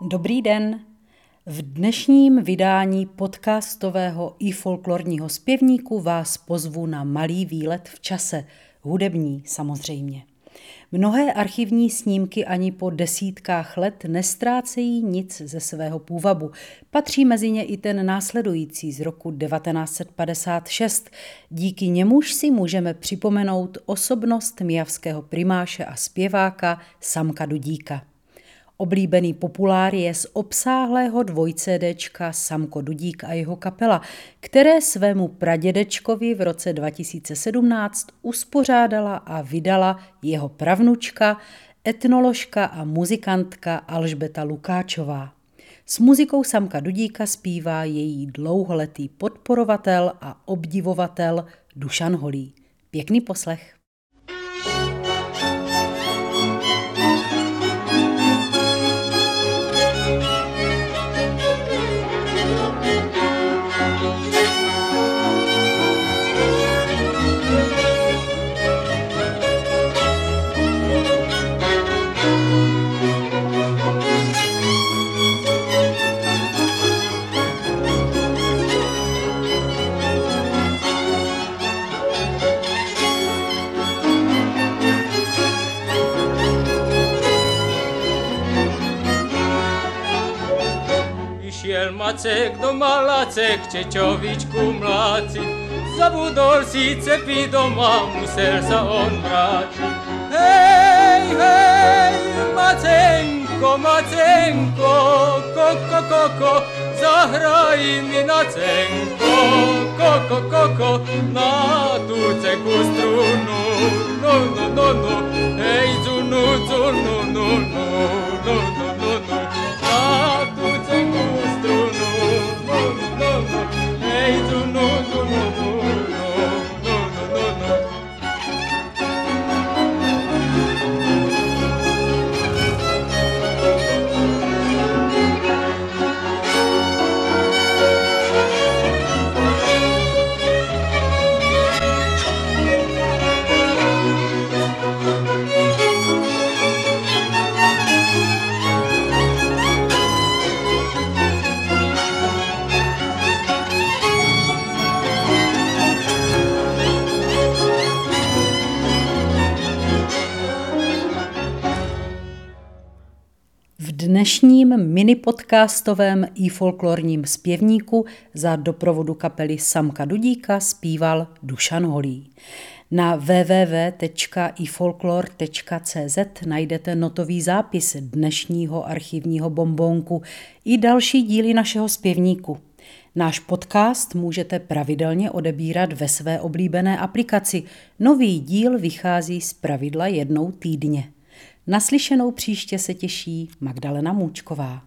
Dobrý den. V dnešním vydání podcastového i folklorního zpěvníku vás pozvu na malý výlet v čase, hudební samozřejmě. Mnohé archivní snímky ani po desítkách let nestrácejí nic ze svého půvabu. Patří mezi ně i ten následující z roku 1956. Díky němuž si můžeme připomenout osobnost mijavského primáše a zpěváka Samka Dudíka. Oblíbený populár je z obsáhlého dvojcédečka Samko Dudík a jeho kapela, které svému pradědečkovi v roce 2017 uspořádala a vydala jeho pravnučka, etnoložka a muzikantka Alžbeta Lukáčová. S muzikou Samka Dudíka zpívá její dlouholetý podporovatel a obdivovatel Dušan Holý. Pěkný poslech. Macek do Malacek, Čečovičku mláci, zabudol si cepy doma, musel sa on vrátiť. Hej, hej, Macenko, Macenko, koko, koko, zahraj mi na cenko, koko, koko, na tú ceku strunu, no, no, no, no, hej, zunu, zunu, no, no, no, Dnešním minipodcastovém i folklorním zpěvníku za doprovodu kapely Samka Dudíka zpíval Dušan Holý. Na www.ifolklor.cz najdete notový zápis dnešního archivního bombónku i další díly našeho zpěvníku. Náš podcast můžete pravidelně odebírat ve své oblíbené aplikaci. Nový díl vychází z pravidla jednou týdně. Naslyšenou příště se těší Magdalena Můčková.